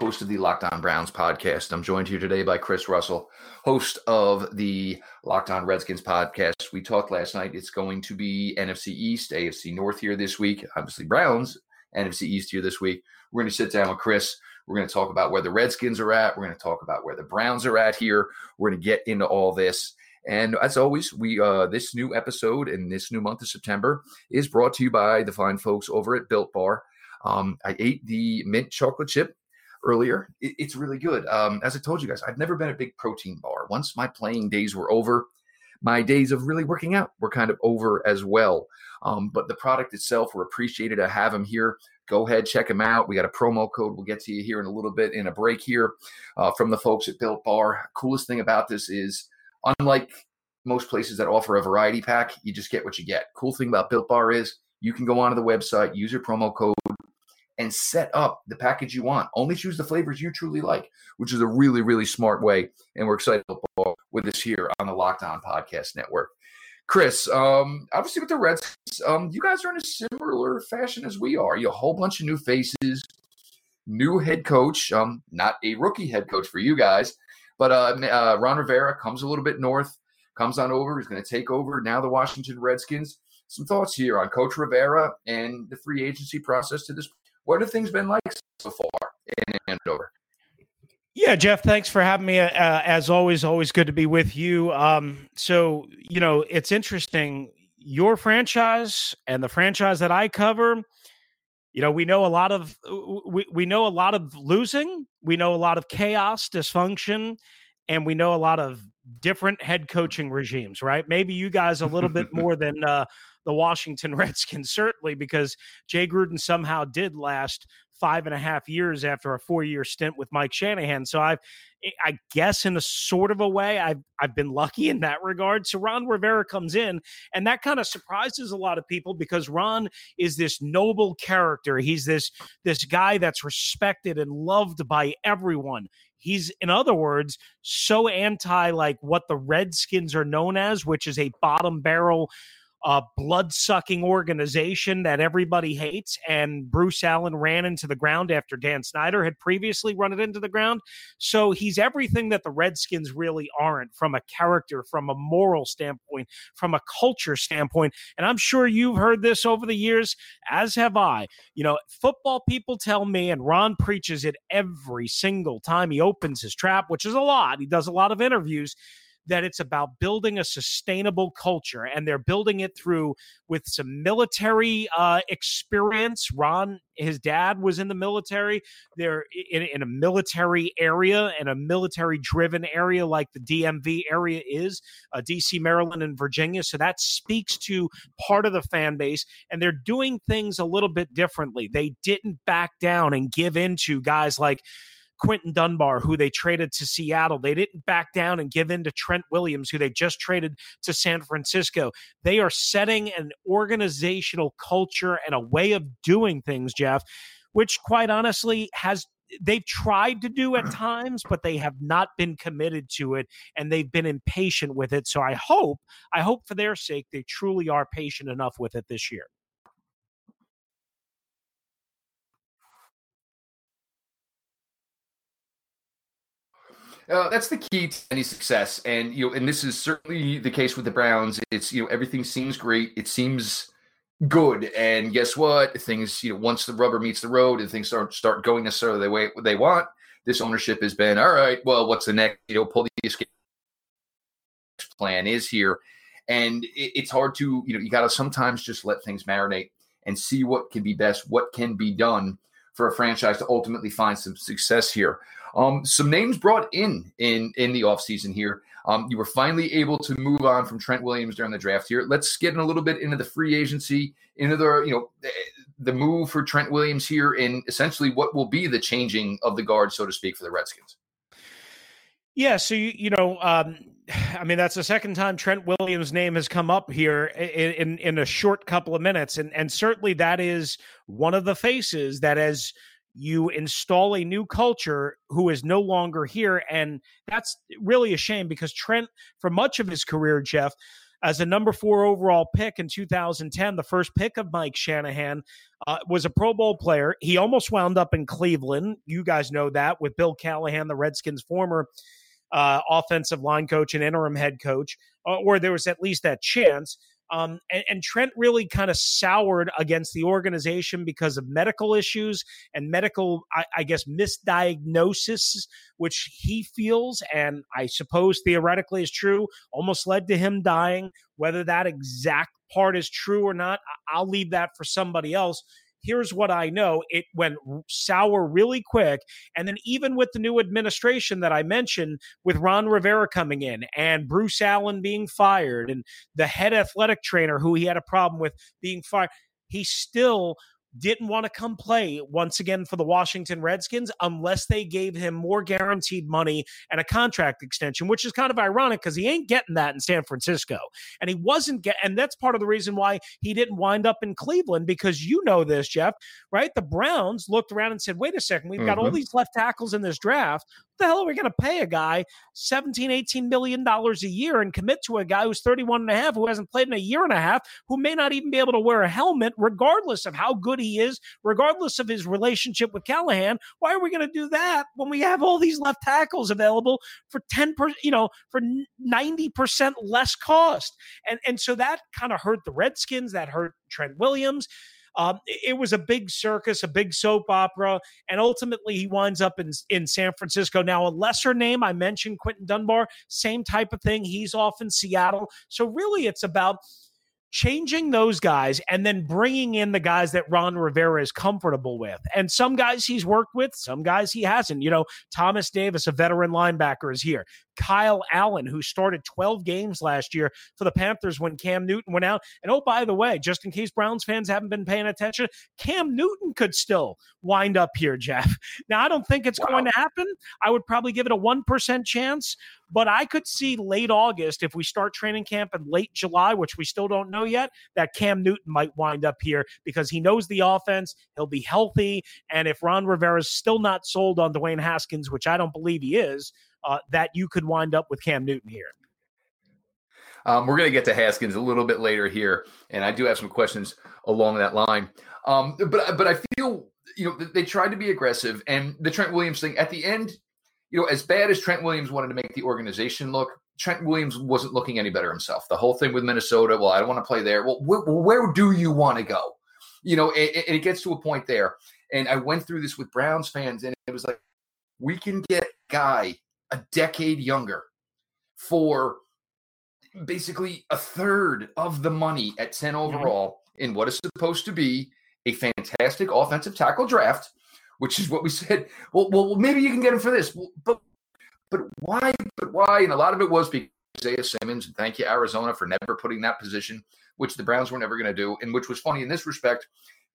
host of the Locked On Browns podcast. I'm joined here today by Chris Russell, host of the Locked On Redskins podcast. We talked last night. It's going to be NFC East, AFC North here this week. Obviously, Browns, NFC East here this week. We're going to sit down with Chris. We're going to talk about where the Redskins are at. We're going to talk about where the Browns are at here. We're going to get into all this. And as always, we uh, this new episode in this new month of September is brought to you by the fine folks over at Built Bar. Um, I ate the mint chocolate chip earlier. It, it's really good. Um, as I told you guys, I've never been a big protein bar. Once my playing days were over, my days of really working out were kind of over as well. Um, but the product itself, we're appreciated to have them here. Go ahead, check them out. We got a promo code. We'll get to you here in a little bit in a break here uh, from the folks at Built Bar. Coolest thing about this is, unlike most places that offer a variety pack, you just get what you get. Cool thing about Built Bar is you can go onto the website, use your promo code, and set up the package you want. Only choose the flavors you truly like, which is a really, really smart way. And we're excited with this here on the Locked On Podcast Network. Chris, um, obviously with the Reds, um, you guys are in a similar fashion as we are. You a whole bunch of new faces, new head coach, um, not a rookie head coach for you guys, but uh, uh, Ron Rivera comes a little bit north, comes on over. He's going to take over now the Washington Redskins. Some thoughts here on Coach Rivera and the free agency process to this what have things been like so far in Andover? Yeah, Jeff, thanks for having me. Uh, as always, always good to be with you. Um, so, you know, it's interesting. Your franchise and the franchise that I cover, you know, we know a lot of we, we know a lot of losing, we know a lot of chaos, dysfunction, and we know a lot of different head coaching regimes, right? Maybe you guys a little bit more than uh, the Washington Redskins, certainly because Jay Gruden somehow did last five and a half years after a four year stint with Mike Shanahan. So I've, I guess in a sort of a way, I've I've been lucky in that regard. So Ron Rivera comes in, and that kind of surprises a lot of people because Ron is this noble character. He's this this guy that's respected and loved by everyone. He's, in other words, so anti like what the Redskins are known as, which is a bottom barrel a blood sucking organization that everybody hates. And Bruce Allen ran into the ground after Dan Snyder had previously run it into the ground. So he's everything that the Redskins really aren't from a character, from a moral standpoint, from a culture standpoint. And I'm sure you've heard this over the years, as have I. You know, football people tell me, and Ron preaches it every single time he opens his trap, which is a lot. He does a lot of interviews that it's about building a sustainable culture and they're building it through with some military uh, experience. Ron his dad was in the military. They're in, in a military area and a military driven area like the dmv area is uh, dc maryland and virginia. So that speaks to part of the fan base and they're doing things a little bit differently. They didn't back down and give in to guys like Quinton Dunbar, who they traded to Seattle. They didn't back down and give in to Trent Williams, who they just traded to San Francisco. They are setting an organizational culture and a way of doing things, Jeff, which quite honestly has they've tried to do at times but they have not been committed to it and they've been impatient with it so i hope i hope for their sake they truly are patient enough with it this year Uh, that's the key to any success, and you know, and this is certainly the case with the Browns. It's you know everything seems great. It seems good. And guess what? Things, you know, once the rubber meets the road and things start start going necessarily the way they want, this ownership has been all right. Well, what's the next? You know, pull the escape plan is here, and it, it's hard to you know you got to sometimes just let things marinate and see what can be best, what can be done for a franchise to ultimately find some success here. Um, some names brought in in in the offseason here. Um, you were finally able to move on from Trent Williams during the draft here. Let's get in a little bit into the free agency, into the you know the move for Trent Williams here, in essentially what will be the changing of the guard, so to speak, for the Redskins. Yeah, so you, you know, um, I mean, that's the second time Trent Williams' name has come up here in, in, in a short couple of minutes, and and certainly that is one of the faces that as you install a new culture who is no longer here, and that's really a shame because Trent, for much of his career, Jeff, as a number four overall pick in 2010, the first pick of Mike Shanahan, uh, was a Pro Bowl player. He almost wound up in Cleveland. You guys know that with Bill Callahan, the Redskins' former uh, offensive line coach and interim head coach, uh, or there was at least that chance. Um, and, and, Trent really kind of soured against the organization because of medical issues and medical, I, I, guess, misdiagnosis, which he feels, and I suppose theoretically is true, almost led to him dying. Whether that exact part is true or not, I'll leave that for somebody else here's what I know. It went sour really quick. And then, even with the new administration that I mentioned, with Ron Rivera coming in and Bruce Allen being fired and the head athletic trainer who he had a problem with being fired, he still didn't want to come play once again for the Washington Redskins unless they gave him more guaranteed money and a contract extension, which is kind of ironic because he ain't getting that in San Francisco. And he wasn't get and that's part of the reason why he didn't wind up in Cleveland because you know this, Jeff, right? The Browns looked around and said, wait a second, we've got mm-hmm. all these left tackles in this draft the hell are we going to pay a guy 17 18 million dollars a year and commit to a guy who's 31 and a half who hasn't played in a year and a half who may not even be able to wear a helmet regardless of how good he is regardless of his relationship with Callahan? Why are we going to do that when we have all these left tackles available for 10 per, you know for 90% less cost? And and so that kind of hurt the Redskins that hurt Trent Williams um, it was a big circus, a big soap opera, and ultimately he winds up in in San Francisco. Now, a lesser name, I mentioned Quinton Dunbar, same type of thing. He's off in Seattle. So really, it's about changing those guys and then bringing in the guys that Ron Rivera is comfortable with. And some guys he's worked with, some guys he hasn't. You know, Thomas Davis, a veteran linebacker, is here. Kyle Allen, who started 12 games last year for the Panthers when Cam Newton went out. And oh, by the way, just in case Browns fans haven't been paying attention, Cam Newton could still wind up here, Jeff. Now, I don't think it's wow. going to happen. I would probably give it a 1% chance, but I could see late August, if we start training camp in late July, which we still don't know yet, that Cam Newton might wind up here because he knows the offense. He'll be healthy. And if Ron Rivera's still not sold on Dwayne Haskins, which I don't believe he is, uh, that you could wind up with Cam Newton here. Um, we're going to get to Haskins a little bit later here, and I do have some questions along that line. Um, but but I feel you know they tried to be aggressive, and the Trent Williams thing at the end, you know, as bad as Trent Williams wanted to make the organization look, Trent Williams wasn't looking any better himself. The whole thing with Minnesota, well, I don't want to play there. Well, wh- where do you want to go? You know, and it gets to a point there. And I went through this with Browns fans, and it was like, we can get guy a decade younger for basically a third of the money at 10 mm-hmm. overall in what is supposed to be a fantastic offensive tackle draft, which is what we said. Well, well, maybe you can get him for this, but but why? But why? And a lot of it was because Isaiah Simmons. And thank you, Arizona, for never putting that position, which the Browns were never going to do, and which was funny in this respect.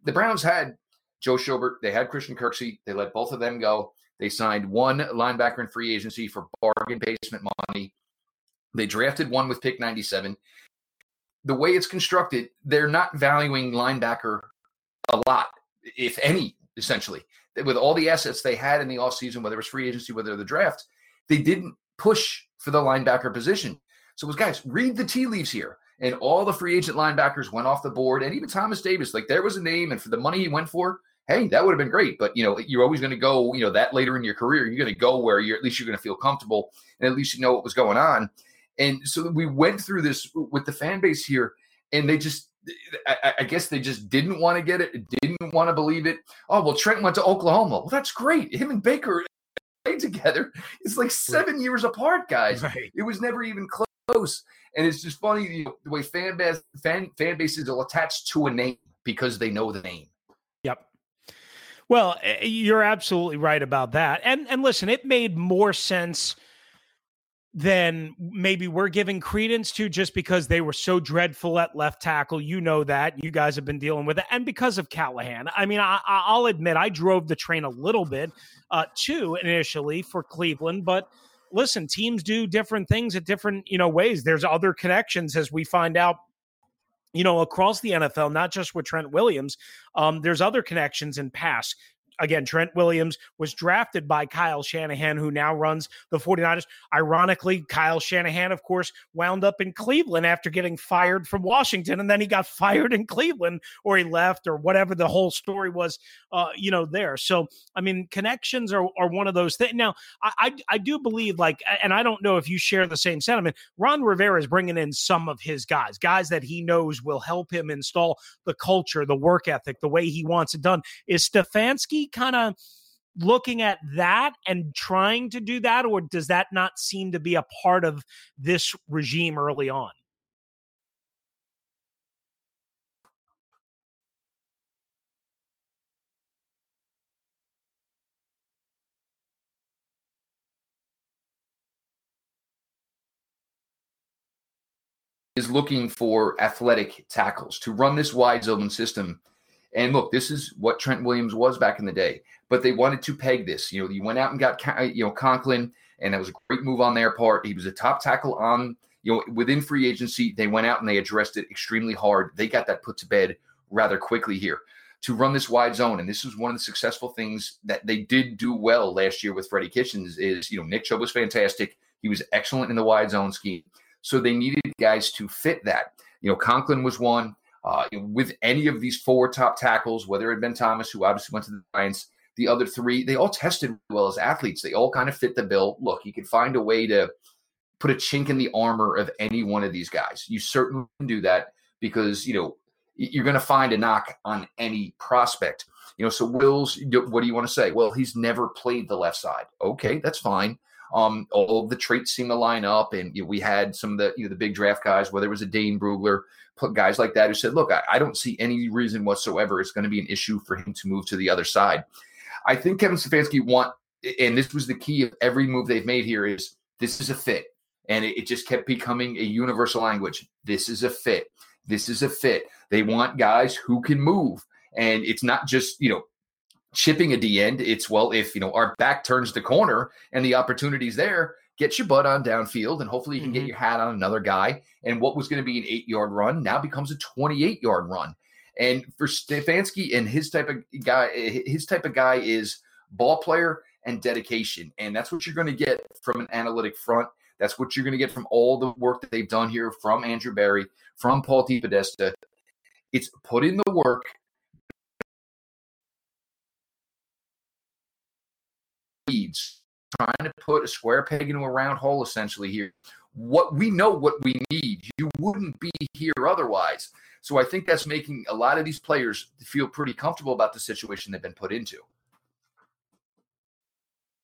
The Browns had Joe Schobert, they had Christian Kirksey, they let both of them go. They signed one linebacker in free agency for bargain basement money. They drafted one with pick 97. The way it's constructed, they're not valuing linebacker a lot, if any, essentially. With all the assets they had in the offseason, whether it was free agency, whether the draft, they didn't push for the linebacker position. So guys, read the tea leaves here. And all the free agent linebackers went off the board. And even Thomas Davis, like there was a name, and for the money he went for, hey, that would have been great. But you know, you're always going to go, you know, that later in your career, you're going to go where you're at least you're going to feel comfortable and at least you know what was going on. And so we went through this with the fan base here, and they just I, I, guess they just didn't want to get it, didn't want to believe it. Oh well, Trent went to Oklahoma. Well, that's great. Him and Baker played together. It's like seven years apart, guys. Right. It was never even close. And it's just funny you know, the way fan base fan fan bases will attach to a name because they know the name. Yep. Well, eh, you're absolutely right about that. And and listen, it made more sense than maybe we're giving credence to just because they were so dreadful at left tackle. You know that. You guys have been dealing with it. And because of Callahan. I mean, I, will admit I drove the train a little bit uh, too initially for Cleveland, but listen, teams do different things at different, you know, ways. There's other connections as we find out you know, across the NFL, not just with Trent Williams. Um, there's other connections in pass again, Trent Williams was drafted by Kyle Shanahan, who now runs the 49ers. Ironically, Kyle Shanahan, of course, wound up in Cleveland after getting fired from Washington. And then he got fired in Cleveland or he left or whatever the whole story was, uh, you know, there. So, I mean, connections are, are one of those things. Now, I, I, I do believe, like, and I don't know if you share the same sentiment, Ron Rivera is bringing in some of his guys, guys that he knows will help him install the culture, the work ethic, the way he wants it done. Is Stefanski kind of looking at that and trying to do that, or does that not seem to be a part of this regime early on? is looking for athletic tackles to run this wide zone system and look, this is what Trent Williams was back in the day, but they wanted to peg this. You know, you went out and got uh, you know Conklin, and that was a great move on their part. He was a top tackle on you know within free agency. They went out and they addressed it extremely hard. They got that put to bed rather quickly here to run this wide zone. And this was one of the successful things that they did do well last year with Freddie Kitchens. Is you know Nick Chubb was fantastic. He was excellent in the wide zone scheme. So they needed guys to fit that. You know, Conklin was one. Uh, with any of these four top tackles, whether it had been Thomas, who obviously went to the Giants, the other three, they all tested well as athletes. They all kind of fit the bill. Look, you can find a way to put a chink in the armor of any one of these guys. You certainly can do that because, you know, you're going to find a knock on any prospect. You know, so Wills, what do you want to say? Well, he's never played the left side. Okay, that's fine. Um, all the traits seem to line up, and you know, we had some of the you know the big draft guys, whether it was a Dane Brugler, put guys like that who said, "Look, I, I don't see any reason whatsoever it's going to be an issue for him to move to the other side." I think Kevin Stefanski want, and this was the key of every move they've made here is this is a fit, and it, it just kept becoming a universal language. This is a fit. This is a fit. They want guys who can move, and it's not just you know chipping a D end. It's well, if you know our back turns the corner and the opportunity's there, get your butt on downfield, and hopefully you can mm-hmm. get your hat on another guy. And what was going to be an eight yard run now becomes a 28 yard run. And for Stefanski and his type of guy, his type of guy is ball player and dedication. And that's what you're going to get from an analytic front. That's what you're going to get from all the work that they've done here from Andrew Berry, from Paul DePodesta. It's put in the work needs trying to put a square peg into a round hole essentially here. What we know what we need. You wouldn't be here otherwise. So I think that's making a lot of these players feel pretty comfortable about the situation they've been put into.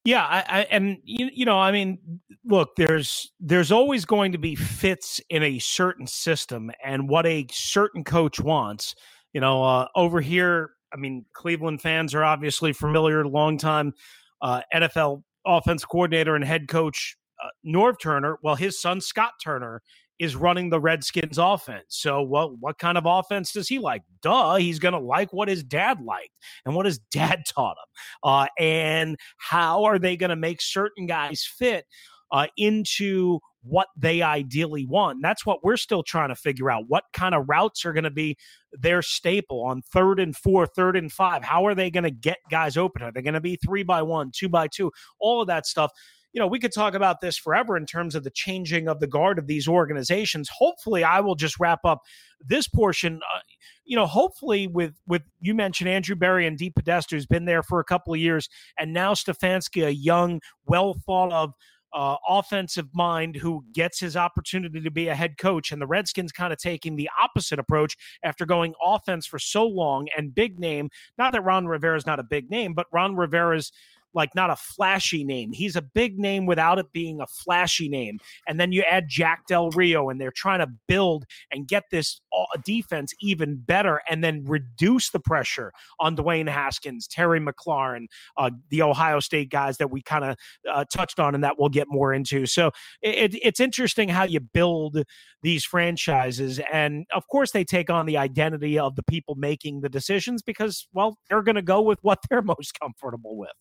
Yeah, I, I, and you, you know, I mean, look, there's there's always going to be fits in a certain system, and what a certain coach wants. You know, uh, over here, I mean, Cleveland fans are obviously familiar, long time uh, NFL offense coordinator and head coach uh, Norv Turner, well, his son Scott Turner is running the Redskins offense. So, what what kind of offense does he like? Duh, he's going to like what his dad liked and what his dad taught him. Uh, and how are they going to make certain guys fit uh, into what they ideally want. That's what we're still trying to figure out. What kind of routes are going to be their staple on third and four, third and five? How are they going to get guys open? Are they going to be three by one, two by two? All of that stuff. You know, we could talk about this forever in terms of the changing of the guard of these organizations. Hopefully, I will just wrap up this portion. Uh, you know, hopefully, with with you mentioned Andrew Berry and DePodesta, who's been there for a couple of years, and now Stefanski, a young, well thought of uh, offensive mind who gets his opportunity to be a head coach. And the Redskins kind of taking the opposite approach after going offense for so long and big name. Not that Ron Rivera is not a big name, but Ron Rivera's like not a flashy name. He's a big name without it being a flashy name. And then you add Jack Del Rio, and they're trying to build and get this uh, defense even better, and then reduce the pressure on Dwayne Haskins, Terry McLaurin, uh, the Ohio State guys that we kind of uh, touched on, and that we'll get more into. So it, it's interesting how you build these franchises, and of course they take on the identity of the people making the decisions because, well, they're going to go with what they're most comfortable with.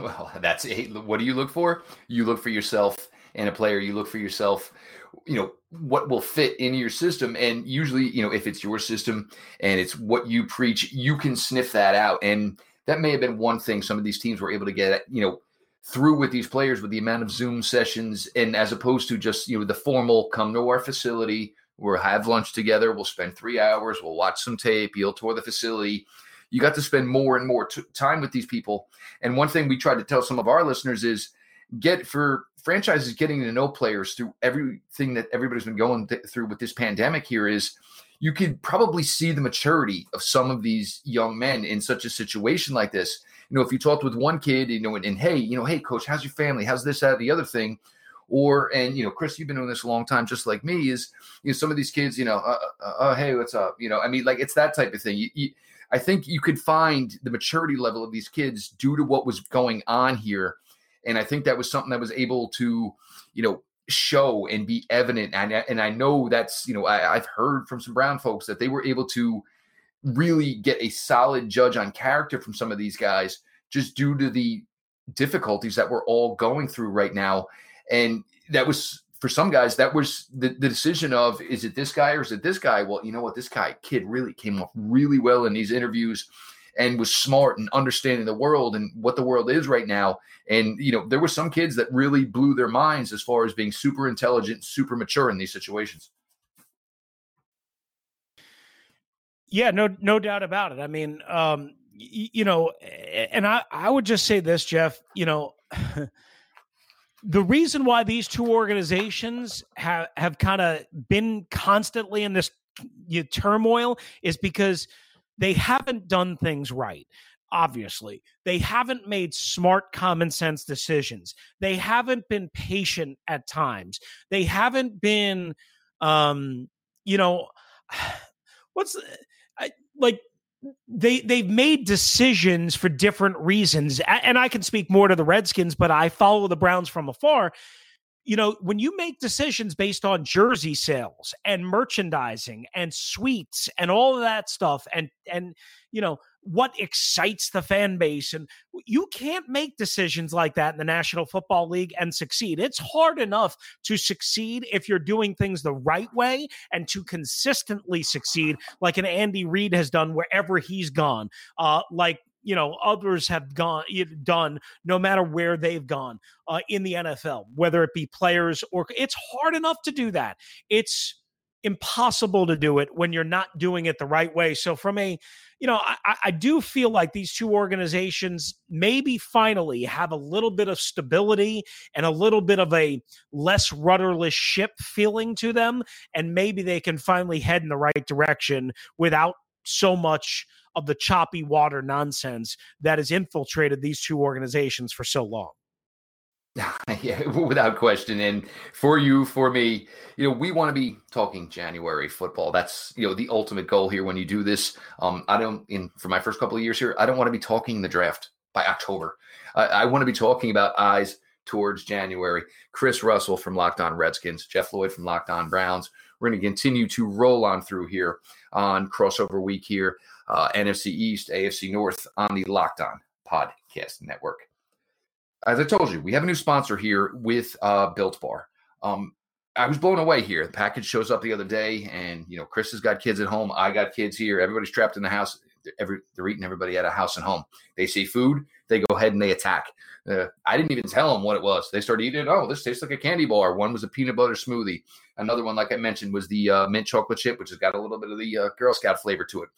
Well, that's it. What do you look for? You look for yourself and a player. You look for yourself, you know, what will fit in your system. And usually, you know, if it's your system and it's what you preach, you can sniff that out. And that may have been one thing some of these teams were able to get, you know, through with these players with the amount of Zoom sessions and as opposed to just, you know, the formal come to our facility, we'll have lunch together, we'll spend three hours, we'll watch some tape, you'll tour the facility you got to spend more and more t- time with these people. And one thing we try to tell some of our listeners is get for franchises getting to know players through everything that everybody's been going th- through with this pandemic here is you could probably see the maturity of some of these young men in such a situation like this. You know, if you talked with one kid, you know, and, and hey, you know, hey, coach, how's your family? How's this, that, the other thing? Or, and, you know, Chris, you've been doing this a long time, just like me, is, you know, some of these kids, you know, uh, uh, uh, hey, what's up? You know, I mean, like it's that type of thing. You, you, I think you could find the maturity level of these kids due to what was going on here. And I think that was something that was able to, you know, show and be evident. And, and I know that's, you know, I, I've heard from some Brown folks that they were able to really get a solid judge on character from some of these guys just due to the difficulties that we're all going through right now. And that was for some guys, that was the, the decision of is it this guy or is it this guy? Well, you know what? This guy, kid, really came off really well in these interviews and was smart and understanding the world and what the world is right now. And, you know, there were some kids that really blew their minds as far as being super intelligent, super mature in these situations. Yeah, no, no doubt about it. I mean, um, y- you know, and I, I would just say this, Jeff, you know, the reason why these two organizations have have kind of been constantly in this you know, turmoil is because they haven't done things right obviously. They haven't made smart common sense decisions. They haven't been patient at times. They haven't been um you know what's I, like they they've made decisions for different reasons. And I can speak more to the Redskins but I follow the Browns from afar you know when you make decisions based on jersey sales and merchandising and suites and all of that stuff and and you know what excites the fan base. And you can't make decisions like that in the National Football League and succeed. It's hard enough to succeed if you're doing things the right way and to consistently succeed, like an Andy Reid has done wherever he's gone. Uh, like you know others have gone done no matter where they've gone uh, in the NFL, whether it be players or it's hard enough to do that. It's impossible to do it when you're not doing it the right way. So, from a, you know, I, I, do feel like these two organizations maybe finally have a little bit of stability and a little bit of a less rudderless ship feeling to them. And maybe they can finally head in the right direction without so much of the choppy water nonsense that has infiltrated these two organizations for so long. yeah, without question. And for you, for me, you know, we want to be talking January football. That's you know the ultimate goal here when you do this. Um, I don't in for my first couple of years here, I don't want to be talking the draft by October. I, I want to be talking about eyes towards January. Chris Russell from Locked On Redskins, Jeff Lloyd from Locked On Browns. We're going to continue to roll on through here on crossover week here, uh, NFC East, AFC North on the Locked On Podcast Network as I told you, we have a new sponsor here with uh, Built Bar. Um, I was blown away here. The package shows up the other day, and you know, Chris has got kids at home. I got kids here. Everybody's trapped in the house. Every, they're eating everybody at a house and home. They see food, they go ahead and they attack. Uh, I didn't even tell them what it was. They started eating. Oh, this tastes like a candy bar. One was a peanut butter smoothie. Another one, like I mentioned, was the uh, mint chocolate chip, which has got a little bit of the uh, Girl Scout flavor to it.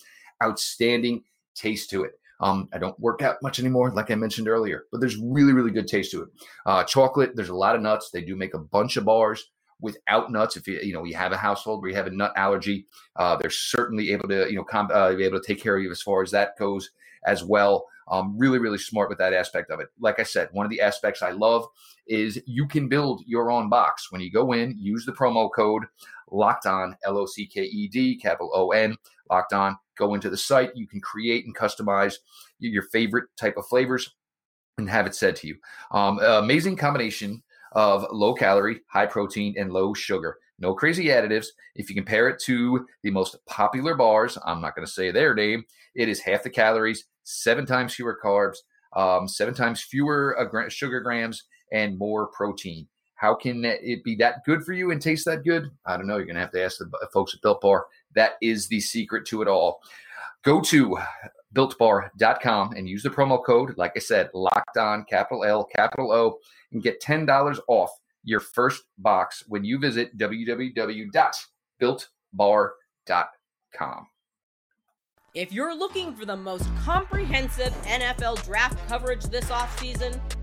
Outstanding taste to it. Um, I don't work out much anymore, like I mentioned earlier, but there's really, really good taste to it. Uh, chocolate, there's a lot of nuts. They do make a bunch of bars without nuts. If you you know you have a household where you have a nut allergy, uh, they're certainly able to you know com- uh, be able to take care of you as far as that goes as well. Um, really, really smart with that aspect of it. Like I said, one of the aspects I love is you can build your own box. When you go in, use the promo code locked on, L O C K E D, capital O N, locked on. Go into the site. You can create and customize your favorite type of flavors and have it said to you. Um, amazing combination of low calorie, high protein, and low sugar. No crazy additives. If you compare it to the most popular bars, I'm not going to say their name, it is half the calories, seven times fewer carbs, um, seven times fewer uh, sugar grams, and more protein. How can it be that good for you and taste that good? I don't know. You're going to have to ask the folks at Built Bar. That is the secret to it all. Go to builtbar.com and use the promo code, like I said, locked on, capital L, capital O, and get $10 off your first box when you visit www.builtbar.com. If you're looking for the most comprehensive NFL draft coverage this offseason,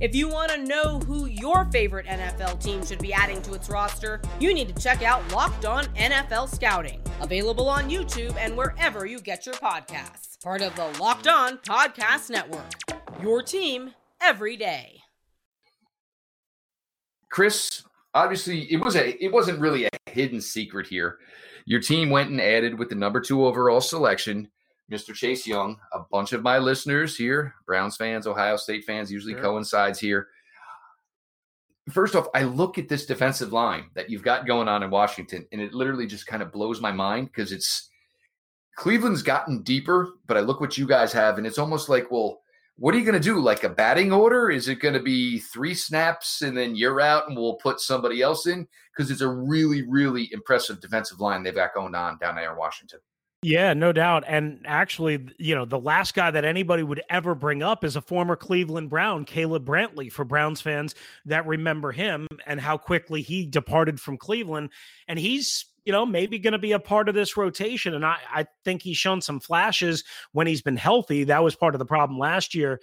If you want to know who your favorite NFL team should be adding to its roster, you need to check out Locked On NFL Scouting, available on YouTube and wherever you get your podcasts. Part of the Locked On Podcast Network. Your team every day. Chris, obviously it was a it wasn't really a hidden secret here. Your team went and added with the number 2 overall selection Mr. Chase Young. A bunch of my listeners here, Browns fans, Ohio State fans, usually sure. coincides here. First off, I look at this defensive line that you've got going on in Washington, and it literally just kind of blows my mind because it's Cleveland's gotten deeper, but I look what you guys have, and it's almost like, well, what are you going to do? Like a batting order? Is it going to be three snaps and then you're out and we'll put somebody else in? Because it's a really, really impressive defensive line they've got going on down there in Washington. Yeah, no doubt. And actually, you know, the last guy that anybody would ever bring up is a former Cleveland Brown, Caleb Brantley, for Browns fans that remember him and how quickly he departed from Cleveland. And he's, you know, maybe going to be a part of this rotation. And I, I think he's shown some flashes when he's been healthy. That was part of the problem last year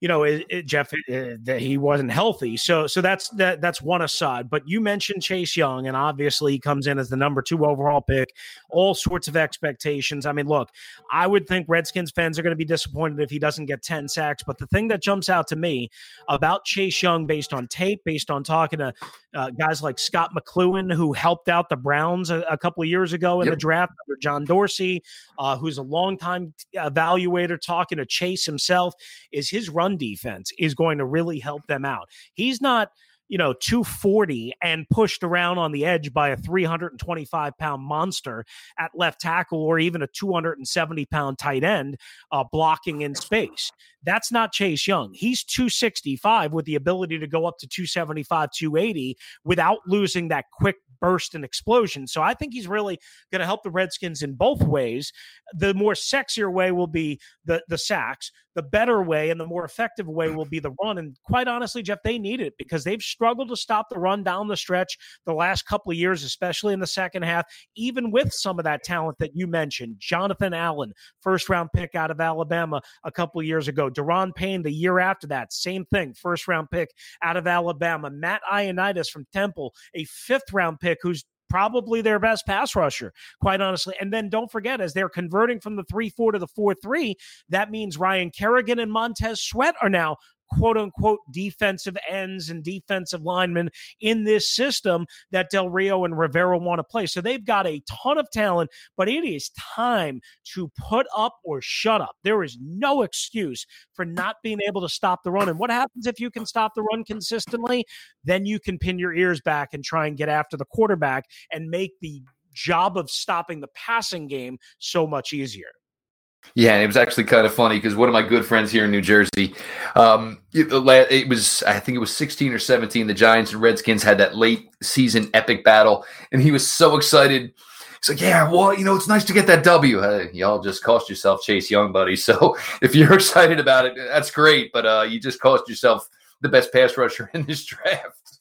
you know, it, it, Jeff, it, that he wasn't healthy. So, so that's that. That's one aside. But you mentioned Chase Young, and obviously he comes in as the number two overall pick. All sorts of expectations. I mean, look, I would think Redskins fans are going to be disappointed if he doesn't get ten sacks. But the thing that jumps out to me about Chase Young, based on tape, based on talking to uh, guys like Scott McCloughan, who helped out the Browns a, a couple of years ago in yep. the draft under John Dorsey, uh, who's a longtime evaluator, talking to Chase himself, is his run defense is going to really help them out. He's not you know, 240 and pushed around on the edge by a 325 pound monster at left tackle or even a 270 pound tight end uh, blocking in space. That's not Chase Young. He's 265 with the ability to go up to 275, 280 without losing that quick burst and explosion. So I think he's really going to help the Redskins in both ways. The more sexier way will be the the sacks. The better way and the more effective way will be the run. And quite honestly, Jeff, they need it because they've struggled to stop the run down the stretch the last couple of years, especially in the second half, even with some of that talent that you mentioned. Jonathan Allen, first round pick out of Alabama a couple of years ago. Daron Payne the year after that, same thing, first round pick out of Alabama. Matt Ioannidis from Temple, a fifth round pick who's probably their best pass rusher, quite honestly. And then don't forget, as they're converting from the 3 4 to the 4 3, that means Ryan Kerrigan and Montez Sweat are now quote unquote defensive ends and defensive linemen in this system that Del Rio and Rivera want to play. So they've got a ton of talent, but it is time to put up or shut up. There is no excuse for not being able to stop the run. And what happens if you can stop the run consistently? Then you can pin your ears back and try and get after the quarterback and make the job of stopping the passing game so much easier. Yeah, and it was actually kind of funny because one of my good friends here in New Jersey, um, it, it, was I think it was 16 or 17. The Giants and Redskins had that late season epic battle, and he was so excited He's like, yeah, well, you know, it's nice to get that W. Hey, y'all just cost yourself Chase Young, buddy. So if you're excited about it, that's great. But uh, you just cost yourself the best pass rusher in this draft.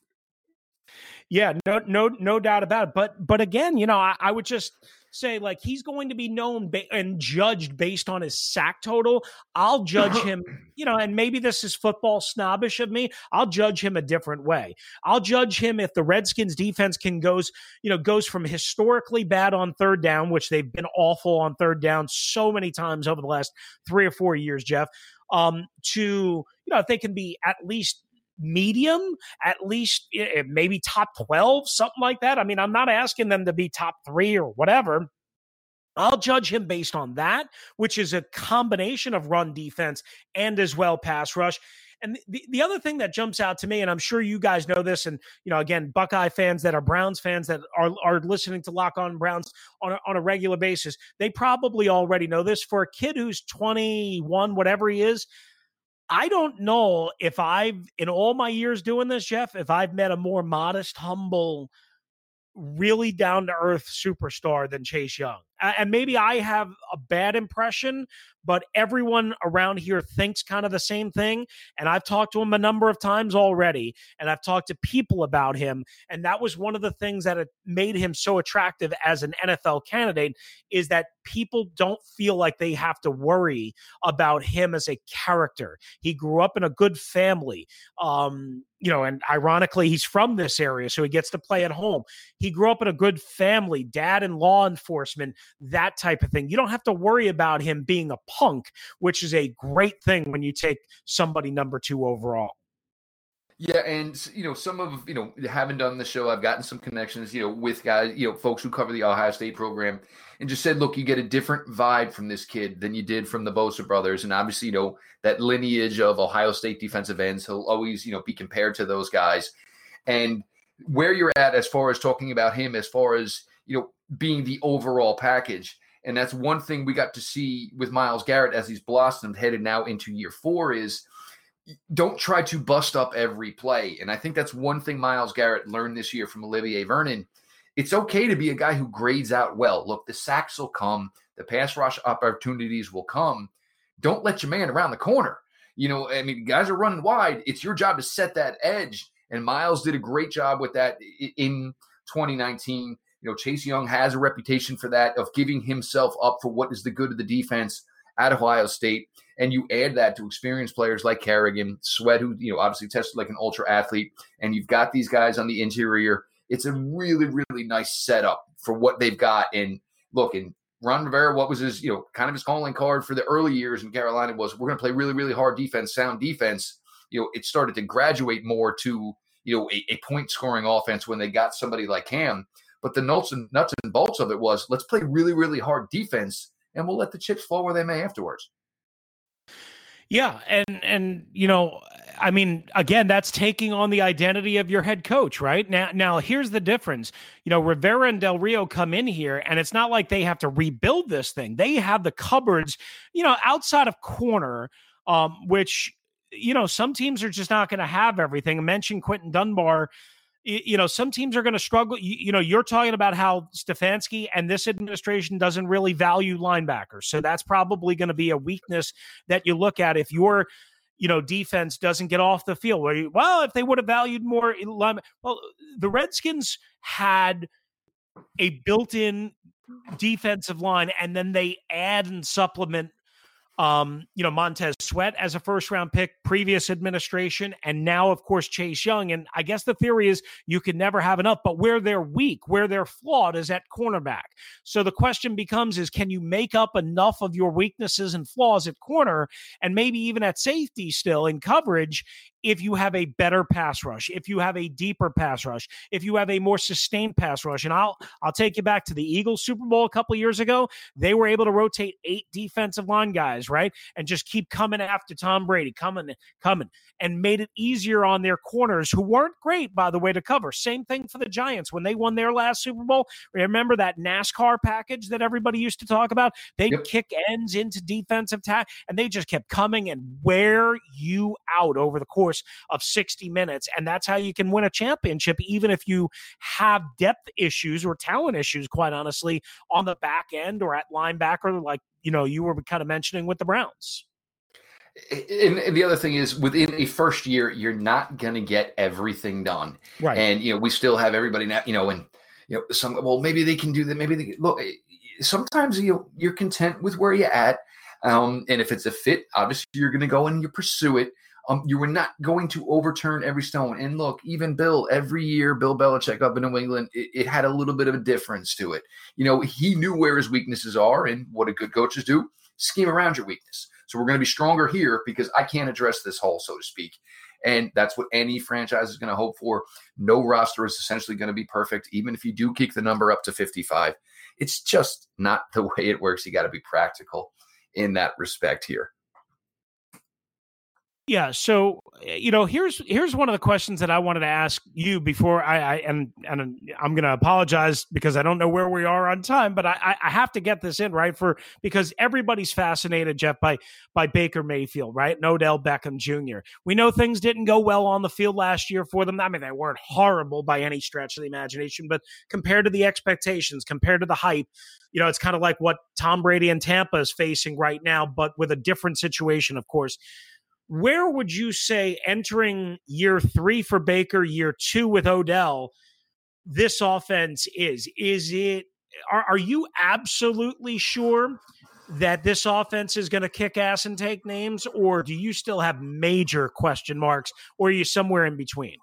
Yeah, no, no, no doubt about it. But, but again, you know, I, I would just say like he's going to be known ba- and judged based on his sack total. I'll judge him, you know, and maybe this is football snobbish of me. I'll judge him a different way. I'll judge him if the Redskins defense can goes, you know, goes from historically bad on third down, which they've been awful on third down so many times over the last three or four years, Jeff, um, to you know, if they can be at least medium, at least eh, eh, maybe top 12, something like that. I mean, I'm not asking them to be top three or whatever. I'll judge him based on that, which is a combination of run defense and as well pass rush. And the, the other thing that jumps out to me, and I'm sure you guys know this, and you know, again, Buckeye fans that are Browns fans that are are listening to Locked On Browns on a, on a regular basis, they probably already know this. For a kid who's 21, whatever he is, I don't know if I've, in all my years doing this, Jeff, if I've met a more modest, humble, really down to earth superstar than Chase Young. And maybe I have a bad impression, but everyone around here thinks kind of the same thing. And I've talked to him a number of times already, and I've talked to people about him. And that was one of the things that made him so attractive as an NFL candidate is that people don't feel like they have to worry about him as a character. He grew up in a good family. Um, you know, and ironically, he's from this area, so he gets to play at home. He grew up in a good family, dad in law enforcement, that type of thing. You don't have to worry about him being a punk, which is a great thing when you take somebody number two overall. Yeah, and you know, some of you know, having done the show, I've gotten some connections, you know, with guys, you know, folks who cover the Ohio State program, and just said, look, you get a different vibe from this kid than you did from the Bosa brothers, and obviously, you know, that lineage of Ohio State defensive ends, he'll always, you know, be compared to those guys, and where you're at as far as talking about him, as far as you know, being the overall package. And that's one thing we got to see with Myles Garrett as he's blossomed, headed now into year four, is don't try to bust up every play. And I think that's one thing Myles Garrett learned this year from Olivier Vernon. It's okay to be a guy who grades out well. Look, the sacks will come, the pass rush opportunities will come. Don't let your man around the corner. You know, I mean, guys are running wide. It's your job to set that edge. And Myles did a great job with that in 2019. You know, Chase Young has a reputation for that, of giving himself up for what is the good of the defense at Ohio State. And you add that to experienced players like Kerrigan, Sweat, who, you know, obviously tested like an ultra athlete, and you've got these guys on the interior. It's a really, really nice setup for what they've got. And look, and Ron Rivera, what was his, you know, kind of his calling card for the early years in Carolina was we're going to play really, really hard defense, sound defense. You know, it started to graduate more to, you know, a, a point scoring offense when they got somebody like Cam. But the nuts and nuts and bolts of it was let's play really, really hard defense, and we'll let the chips fall where they may afterwards. Yeah, and and you know, I mean, again, that's taking on the identity of your head coach, right? Now, now here's the difference. You know, Rivera and Del Rio come in here, and it's not like they have to rebuild this thing. They have the cupboards, you know, outside of corner, um, which you know some teams are just not going to have everything. I mentioned Quinton Dunbar you know, some teams are going to struggle. You, you, know, you're talking about how Stefanski and this administration doesn't really value linebackers. So that's probably going to be a weakness that you look at if your, you know, defense doesn't get off the field. Where you, well, if they would have valued more well, the Redskins had a built-in defensive line, and then they add and supplement um, you know, Montez Sweat as a first round pick, previous administration, and now, of course, Chase Young. And I guess the theory is you can never have enough, but where they're weak, where they're flawed is at cornerback. So the question becomes is can you make up enough of your weaknesses and flaws at corner and maybe even at safety still in coverage if you have a better pass rush, if you have a deeper pass rush, if you have a more sustained pass rush. And I'll I'll take you back to the Eagles Super Bowl a couple years ago. They were able to rotate eight defensive line guys, right? And just keep coming after Tom Brady, coming, coming, and made it easier on their corners who weren't great, by the way, to cover. Same thing for the Giants when they won their last Super Bowl. Remember that NASCAR package that everybody used to talk about? They yep. kick ends into defensive tack, and they just kept coming and wear you out over the course course of 60 minutes. And that's how you can win a championship, even if you have depth issues or talent issues, quite honestly, on the back end or at linebacker, like, you know, you were kind of mentioning with the Browns. And, and, the other thing is, within a first year, you're not going to get everything done. Right. And you know, we still have everybody now. You know, and you know, some well, maybe they can do that. Maybe they look. Eh, sometimes you you're content with where you're at, um, and if it's a fit, obviously you're going to go and you pursue it. Um, you were not going to overturn every stone. And look, even Bill, every year, Bill Belichick up in New England, it, it had a little bit of a difference to it. You know, he knew where his weaknesses are, and what a good coaches do: scheme around your weakness. So we're going to be stronger here because I can't address this hole, so to speak. And that's what any franchise is going to hope for. No roster is essentially going to be perfect, even if you do kick the number up to 55. It's just not the way it works. You got to be practical in that respect here. Yeah. So you know, here's here's one of the questions that I wanted to ask you before I, I and and I'm going to apologize because I don't know where we are on time, but I I have to get this in right for because everybody's fascinated, Jeff, by by Baker Mayfield, right? And Odell Beckham Jr. We know things didn't go well on the field last year for them. I mean, they weren't horrible by any stretch of the imagination, but compared to the expectations, compared to the hype, you know, it's kind of like what Tom Brady and Tampa is facing right now, but with a different situation, of course where would you say entering year three for Baker, year two with Odell, this offense is? Is it, are, are you absolutely sure that this offense is going to kick ass and take names, or do you still have major question marks, or are you somewhere in between?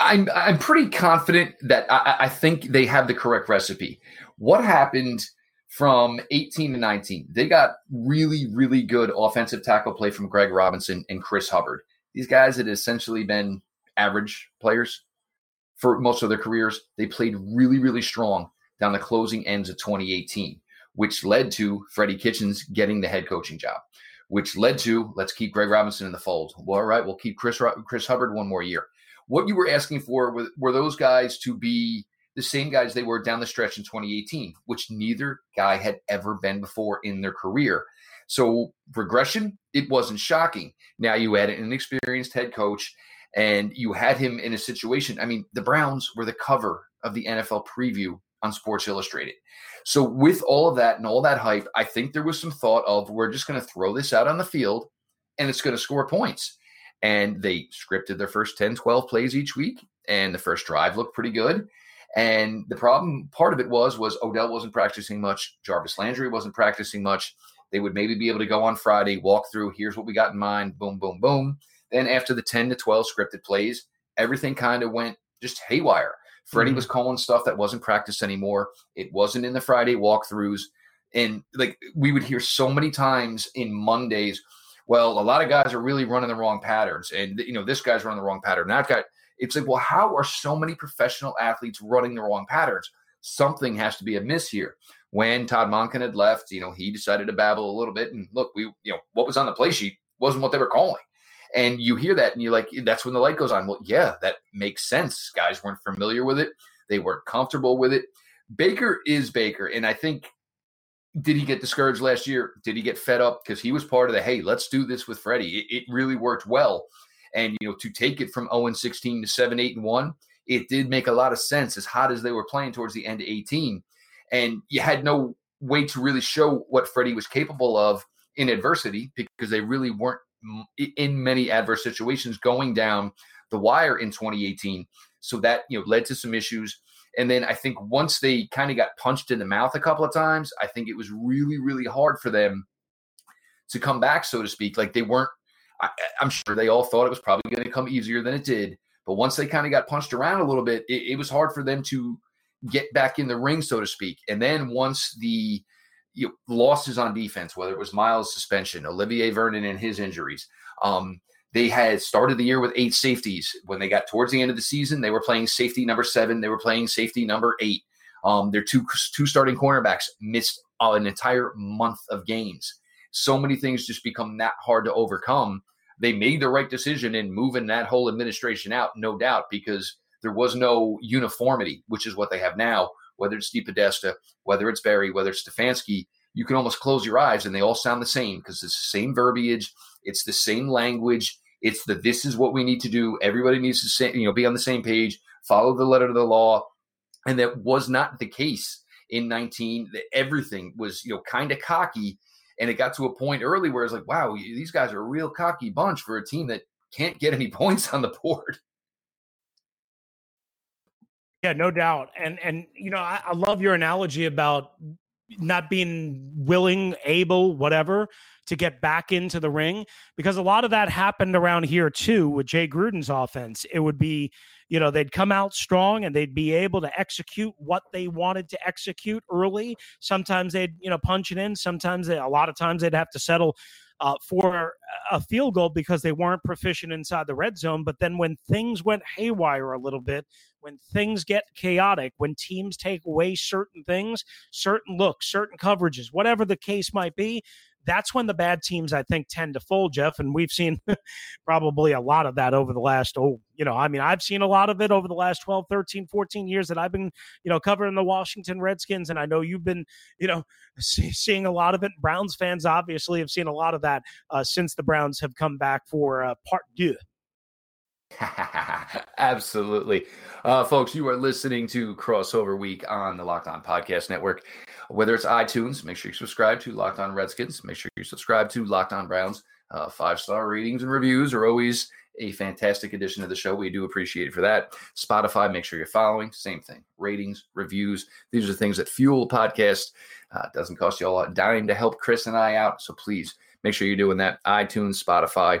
I'm I'm pretty confident that I, I think they have the correct recipe. What happened from 18 to 19. They got really, really good offensive tackle play from Greg Robinson and Chris Hubbard. These guys had essentially been average players for most of their careers. They played really, really strong down the closing ends of 2018, which led to Freddie Kitchens getting the head coaching job, which led to let's keep Greg Robinson in the fold. Well, all right, we'll keep Chris Chris Hubbard one more year. What you were asking for were, were those guys to be the same guys they were down the stretch in 2018, which neither guy had ever been before in their career. So regression, it wasn't shocking. Now you had an inexperienced head coach and you had him in a situation. I mean, the Browns were the cover of the NFL preview on Sports Illustrated. So with all of that and all that hype, I think there was some thought of we're just going to throw this out on the field and it's going to score points. And they scripted their first 10, 12 plays each week and the first drive looked pretty good. And the problem, part of it was, was Odell wasn't practicing much. Jarvis Landry wasn't practicing much. They would maybe be able to go on Friday, walk through. Here's what we got in mind. Boom, boom, boom. Then after the 10 to 12 scripted plays, everything kind of went just haywire. Freddie mm-hmm. was calling stuff that wasn't practiced anymore. It wasn't in the Friday walkthroughs. And like we would hear so many times in Mondays, well, a lot of guys are really running the wrong patterns. And, you know, this guy's running the wrong pattern. That guy, it's like, well, how are so many professional athletes running the wrong patterns? Something has to be amiss here. When Todd Monken had left, you know, he decided to babble a little bit. And look, we, you know, what was on the play sheet wasn't what they were calling. And you hear that and you're like, that's when the light goes on. Well, yeah, that makes sense. Guys weren't familiar with it, they weren't comfortable with it. Baker is Baker. And I think did he get discouraged last year? Did he get fed up? Because he was part of the hey, let's do this with Freddie. It, it, really worked well. And you know, to take it from 0 16 to 7, 8 and 1, it did make a lot of sense as hot as they were playing towards the end of 18. And you had no way to really show what Freddie was capable of in adversity because they really weren't in many adverse situations going down the wire in 2018. So that, you know, led to some issues. And then I think once they kind of got punched in the mouth a couple of times, I think it was really, really hard for them to come back, so to speak. Like they weren't I, am sure they all thought it was probably going to come easier than it did. But once they kind of got punched around a little bit, it, it, was hard for them to get back in the ring, so to speak. And then once the you know, losses on defense, whether it was Myles' suspension, Olivier Vernon and his injuries, um, they had started the year with eight safeties. When they got towards the end of the season, they were playing safety number seven. They were playing safety number eight. Um, their two two starting cornerbacks missed an entire month of games. So many things just become that hard to overcome they made the right decision in moving that whole administration out, no doubt, because there was no uniformity, which is what they have now. Whether it's DePodesta, whether it's Berry, whether it's Stefanski, you can almost close your eyes and they all sound the same because it's the same verbiage, it's the same language. It's the this is what we need to do. Everybody needs to say, you know, be on the same page, follow the letter of the law. And that was not the case in 19. That everything was, you know, kind of cocky. And it got to a point early where it's like, wow, these guys are a real cocky bunch for a team that can't get any points on the board. Yeah, no doubt. And and you know, I, I love your analogy about not being willing, able, whatever, to get back into the ring because a lot of that happened around here too with Jay Gruden's offense. It would be, you know, they'd come out strong and they'd be able to execute what they wanted to execute early. Sometimes they'd, you know, punch it in. Sometimes they, a lot of times they'd have to settle uh, for a field goal because they weren't proficient inside the red zone. But then when things went haywire a little bit, when things get chaotic, when teams take away certain things, certain looks, certain coverages, whatever the case might be, that's when the bad teams I think tend to fold, Jeff. And we've seen probably a lot of that over the last, oh, you know, I mean, I've seen a lot of it over the last 12, 13, 14 years that I've been, you know, covering the Washington Redskins. And I know you've been, you know, see, seeing a lot of it. Browns fans obviously have seen a lot of that uh, since the Browns have come back for uh, part deux. Absolutely. Uh, folks, you are listening to Crossover Week on the Locked On Podcast Network. Whether it's iTunes, make sure you subscribe to Locked On Redskins. Make sure you subscribe to Locked On Browns. Uh, Five star ratings and reviews are always a fantastic addition to the show. We do appreciate it for that. Spotify, make sure you're following. Same thing. Ratings, reviews. These are things that fuel podcast. Uh, doesn't cost you a lot dime to help Chris and I out. So please make sure you're doing that. iTunes, Spotify,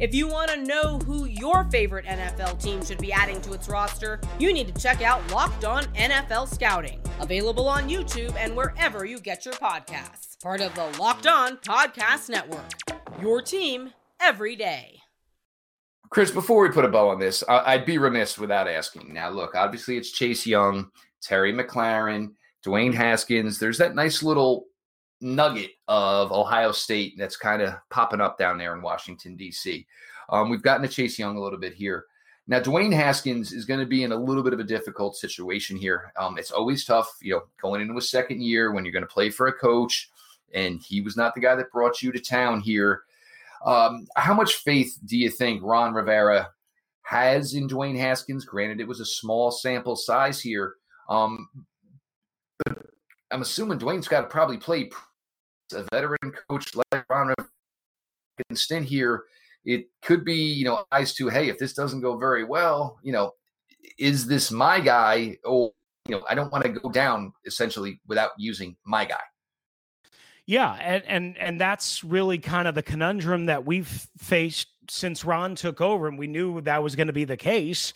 If you want to know who your favorite NFL team should be adding to its roster, you need to check out Locked On NFL Scouting, available on YouTube and wherever you get your podcasts. Part of the Locked On Podcast Network. Your team every day. Chris, before we put a bow on this, I'd be remiss without asking. Now, look, obviously it's Chase Young, Terry McLaurin, Dwayne Haskins. There's that nice little nugget of Ohio State that's kind of popping up down there in Washington, D.C. Um, we've gotten to Chase Young a little bit here. Now, Dwayne Haskins is going to be in a little bit of a difficult situation here. Um, it's always tough, you know, going into a second year when you're going to play for a coach, and he was not the guy that brought you to town here. Um, how much faith do you think Ron Rivera has in Dwayne Haskins? Granted, it was a small sample size here. Um, but I'm assuming Dwayne's got to probably play a veteran coach like Ron can stint here, it could be, you know, eyes to, hey, if this doesn't go very well, you know, is this my guy? Or, you know, I don't want to go down essentially without using my guy. Yeah, and and and that's really kind of the conundrum that we've faced since Ron took over, and we knew that was going to be the case.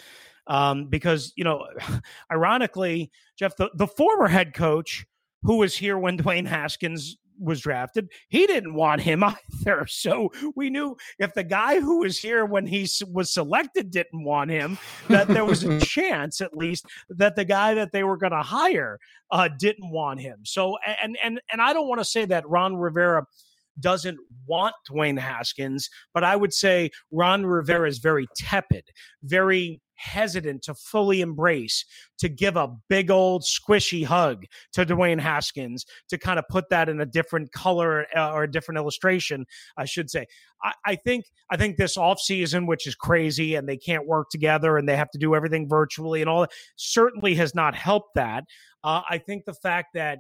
Um, because you know, ironically, Jeff, the, the former head coach who was here when Dwayne Haskins was drafted, he didn't want him either. So we knew if the guy who was here when he was selected didn't want him, that there was a chance, at least, that the guy that they were going to hire uh, didn't want him. So and and and I don't want to say that Ron Rivera doesn't want Dwayne Haskins, but I would say Ron Rivera is very tepid, very hesitant to fully embrace, to give a big old squishy hug to Dwayne Haskins, to kind of put that in a different color uh, or a different illustration, I should say. I, I think I think this offseason, which is crazy, and they can't work together and they have to do everything virtually and all that, certainly has not helped that. Uh, I think the fact that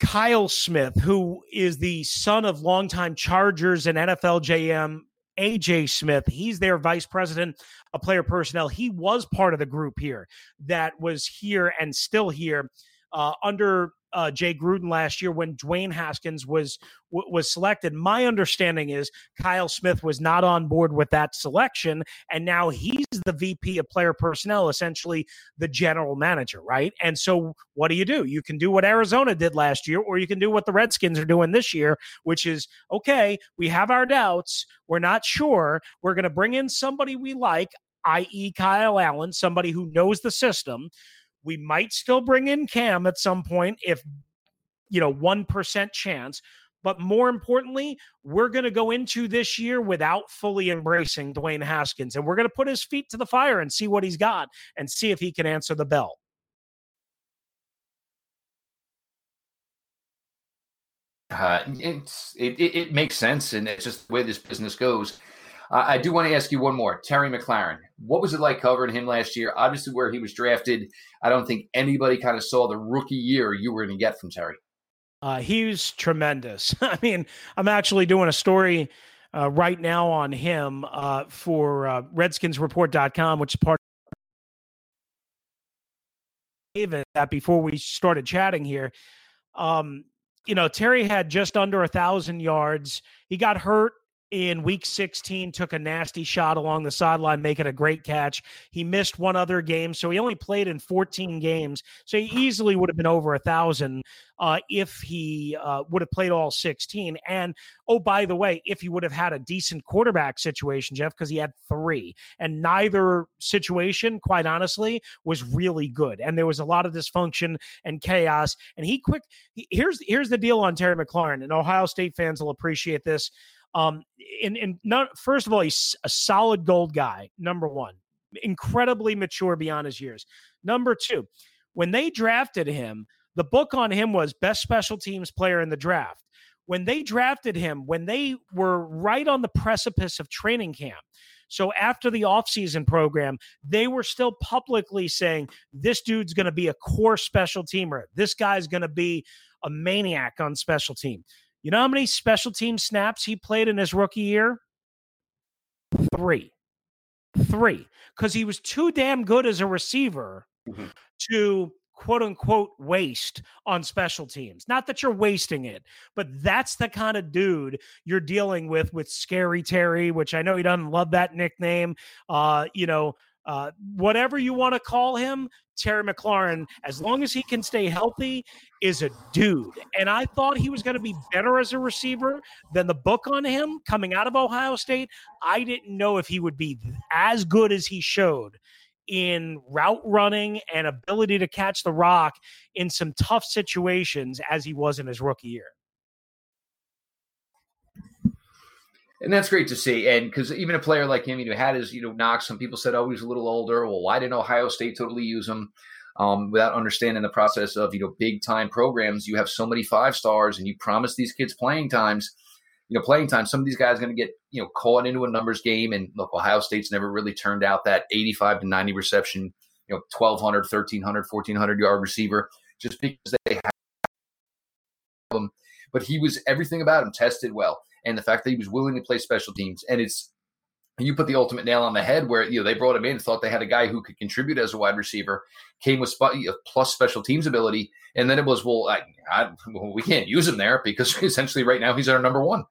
Kyle Smith, who is the son of longtime Chargers and NFL GM AJ Smith. He's their vice president of player personnel. He was part of the group here that was here and still here uh, under uh, Jay Gruden last year when Dwayne Haskins was w- was selected. My understanding is Kyle Smith was not on board with that selection, and now he's the VP of player personnel, essentially the general manager, right? And so, what do you do? You can do what Arizona did last year, or you can do what the Redskins are doing this year, which is okay. We have our doubts. We're not sure. We're going to bring in somebody we like. i.e., Kyle Allen, somebody who knows the system. We might still bring in Cam at some point if, you know, 1% chance. But more importantly, we're going to go into this year without fully embracing Dwayne Haskins. And we're going to put his feet to the fire and see what he's got and see if he can answer the bell. Uh, it's it, it, it, makes sense, and it's just the way this business goes. I do want to ask you one more, Terry McLaurin. What was it like covering him last year? Obviously, where he was drafted, I don't think anybody kind of saw the rookie year you were going to get from Terry. Uh, was tremendous. I mean, I'm actually doing a story uh, right now on him uh, for uh, RedskinsReport.com, which is part of that before we started chatting here. Um, you know, Terry had just under a thousand yards. He got hurt in week 16 took a nasty shot along the sideline making a great catch. He missed one other game so he only played in 14 games so he easily would have been over a thousand uh, if he uh, would have played all 16 and oh by the way if he would have had a decent quarterback situation jeff because he had three and neither situation quite honestly was really good. And there was a lot of dysfunction and chaos and he quick he, here's here's the deal on terry mclaurin and ohio state fans will appreciate this um, and and not, first of all, he's a solid gold guy. Number one, incredibly mature beyond his years. Number two, when they drafted him, the book on him was best special teams player in the draft. When they drafted him, when they were right on the precipice of training camp, so after the offseason program, they were still publicly saying this dude's going to be a core special teamer. This guy's going to be a maniac on special team. You know how many special team snaps he played in his rookie year? Three. Three. Because he was too damn good as a receiver mm-hmm. to quote unquote waste on special teams. Not that you're wasting it, but that's the kind of dude you're dealing with with Scary Terry, which I know he doesn't love that nickname. Uh, you know, uh, whatever you want to call him, Terry McLaurin, as long as he can stay healthy, is a dude. And I thought he was going to be better as a receiver than the book on him coming out of Ohio State. I didn't know if he would be as good as he showed in route running and ability to catch the rock in some tough situations as he was in his rookie year. And that's great to see. And because even a player like him, you know, had his you know knocks. Some people said, "Oh, he's a little older." Well, why didn't Ohio State totally use him? Um, without understanding the process of you know big time programs, you have so many five stars, and you promise these kids playing times. You know, playing time. Some of these guys are going to get you know caught into a numbers game, and look, Ohio State's never really turned out that 85 to 90 reception, you know, 1200, 1300, 1400 yard receiver, just because they have them. But he was everything about him tested well and the fact that he was willing to play special teams. And it's you put the ultimate nail on the head where you know they brought him in, thought they had a guy who could contribute as a wide receiver, came with spot, plus special teams ability, and then it was well, I, I, well, we can't use him there because essentially right now he's our number one.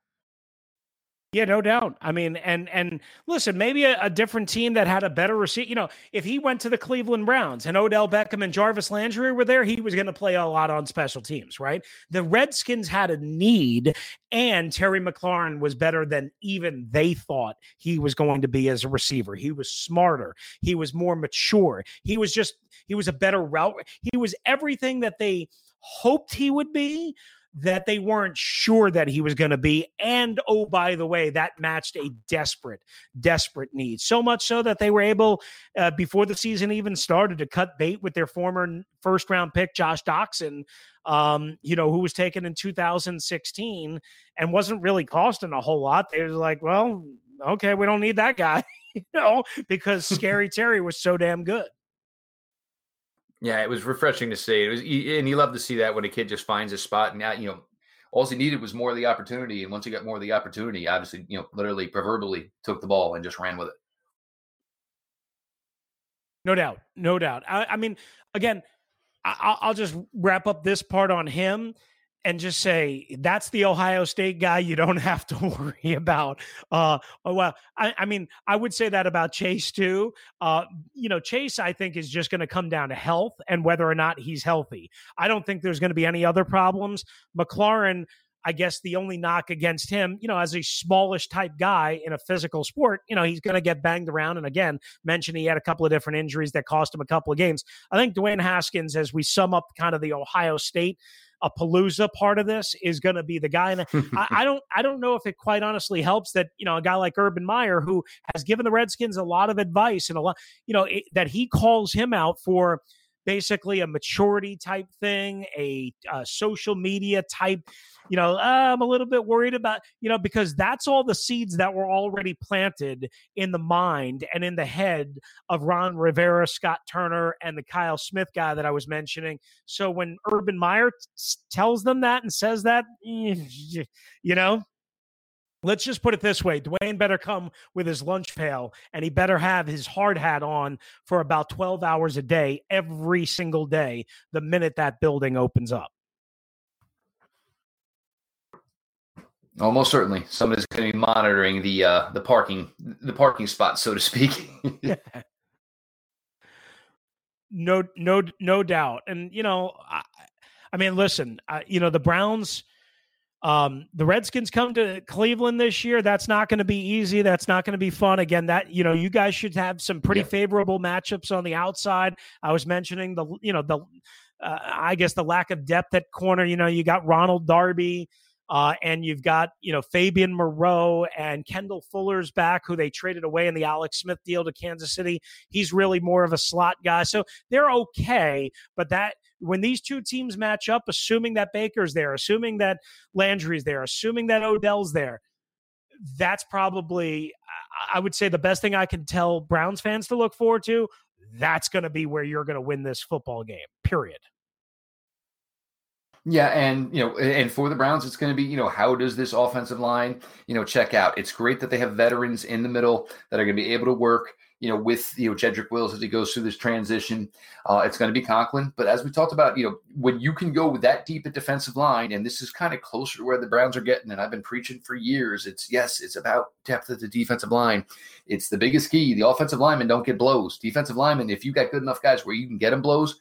Yeah, no doubt. I mean, and and listen, maybe a, a different team that had a better receipt. You know, if he went to the Cleveland Browns and Odell Beckham and Jarvis Landry were there, he was going to play a lot on special teams, right? The Redskins had a need, and Terry McLaurin was better than even they thought he was going to be as a receiver. He was smarter. He was more mature. He was just he was a better route. He was everything that they hoped he would be that they weren't sure that he was going to be. And oh, by the way, that matched a desperate, desperate need. So much so that they were able, uh, before the season even started, to cut bait with their former first round pick, Josh Doctson, um, you know, who was taken in 2016 and wasn't really costing a whole lot. They were like, well, okay, we don't need that guy, you know, because Scary Terry was so damn good. Yeah, it was refreshing to see. It was, and you love to see that when a kid just finds a spot, and now you know, all he needed was more of the opportunity. And once he got more of the opportunity, obviously, you know, literally, proverbially, took the ball and just ran with it. No doubt, no doubt. I, I mean, again, I, I'll just wrap up this part on him and just say that's the Ohio State guy you don't have to worry about. Uh, oh, well, I, I, mean, I would say that about Chase too. Uh, you know, Chase, I think, is just going to come down to health and whether or not he's healthy. I don't think there's going to be any other problems. McLaurin, I guess the only knock against him, you know, as a smallish type guy in a physical sport, you know, he's going to get banged around. And again, mentioned he had a couple of different injuries that cost him a couple of games. I think Dwayne Haskins, as we sum up kind of the Ohio State a palooza part of this is going to be the guy. And I, I, don't, I don't know if it quite honestly helps that you know a guy like Urban Meyer, who has given the Redskins a lot of advice and a lot, you know, it, that he calls him out for basically a maturity type thing, a, a social media type you know, ah, I'm a little bit worried about, you know, because that's all the seeds that were already planted in the mind and in the head of Ron Rivera, Scott Turner, and the Kyle Smith guy that I was mentioning. So when Urban Meyer t- tells them that and says that, you know, Let's just put it this way Dwayne better come with his lunch pail and he better have his hard hat on for about 12 hours a day, every single day, the minute that building opens up. Almost certainly, somebody's going to be monitoring the uh, the parking the parking spot, so to speak. no, no, no doubt. And you know, I, I mean, listen, you know, the Browns, um, the Redskins come to Cleveland this year. That's not going to be easy. That's not going to be fun. Again, that you know, you guys should have some pretty yeah. favorable matchups on the outside. I was mentioning the, you know, the, uh, I guess the lack of depth at corner. You know, you got Ronald Darby. Uh, and you've got, you know, Fabian Moreau and Kendall Fuller's back, who they traded away in the Alex Smith deal to Kansas City. He's really more of a slot guy. So they're okay. But that when these two teams match up, assuming that Baker's there, assuming that Landry's there, assuming that Odell's there, that's probably, I would say, the best thing I can tell Browns fans to look forward to. That's going to be where you're going to win this football game, period. Yeah, and you know, and for the Browns, it's going to be you know how does this offensive line you know check out? It's great that they have veterans in the middle that are going to be able to work you know with you know Jedrick Wills as he goes through this transition. Uh, it's going to be Conklin, but as we talked about, you know when you can go that deep at defensive line, and this is kind of closer to where the Browns are getting, and I've been preaching for years. It's yes, it's about depth at the defensive line. It's the biggest key. The offensive linemen don't get blows. Defensive linemen, if you got good enough guys where you can get them blows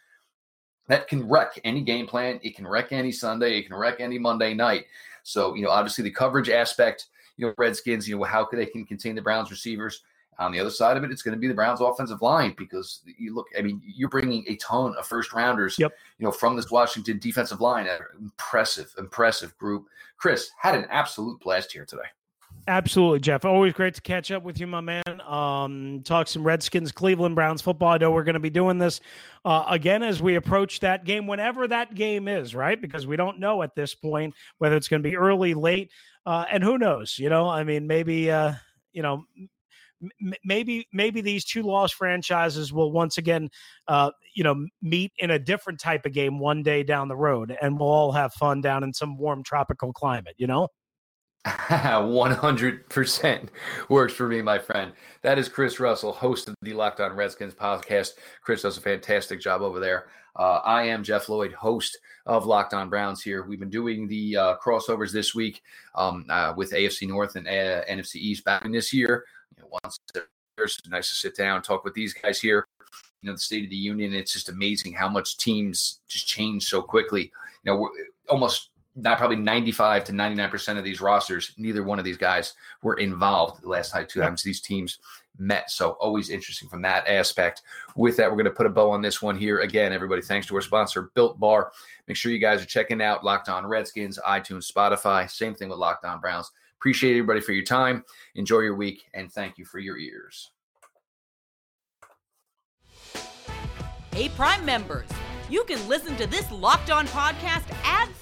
that can wreck any game plan. It can wreck any Sunday. It can wreck any Monday night. So, you know, obviously the coverage aspect, you know, Redskins, you know, how could they can contain the Browns receivers. On the other side of it, it's going to be the Browns offensive line because you look, I mean, you're bringing a ton of first rounders, yep. you know, from this Washington defensive line. an Impressive, impressive group. Chris had an absolute blast here today. Absolutely, Jeff. Always great to catch up with you, my man. Um, talk some Redskins, Cleveland Browns football. I know we're going to be doing this uh, again as we approach that game, whenever that game is, right? Because we don't know at this point whether it's going to be early, late, uh, and who knows? You know, I mean, maybe, uh, you know, m- maybe maybe these two lost franchises will once again, uh, you know, meet in a different type of game one day down the road, and we'll all have fun down in some warm tropical climate. You know. 100% works for me, my friend. That is Chris Russell, host of the Locked On Redskins podcast. Chris does a fantastic job over there. Uh, I am Jeff Lloyd, host of Locked On Browns here. We've been doing the uh, crossovers this week um, uh, with AFC North and uh, NFC East back in this year. You know, once it's nice to sit down, talk with these guys here. You know, the State of the Union. It's just amazing how much teams just change so quickly. You know, almost not probably 95 to 99% of these rosters, neither one of these guys were involved the last time two times these teams met. So always interesting from that aspect. With that, we're going to put a bow on this one here. Again, everybody, thanks to our sponsor, Built Bar. Make sure you guys are checking out Locked On Redskins, iTunes, Spotify. Same thing with Locked On Browns. Appreciate everybody for your time. Enjoy your week, and thank you for your ears. Hey, Prime members you can listen to this Locked On podcast ad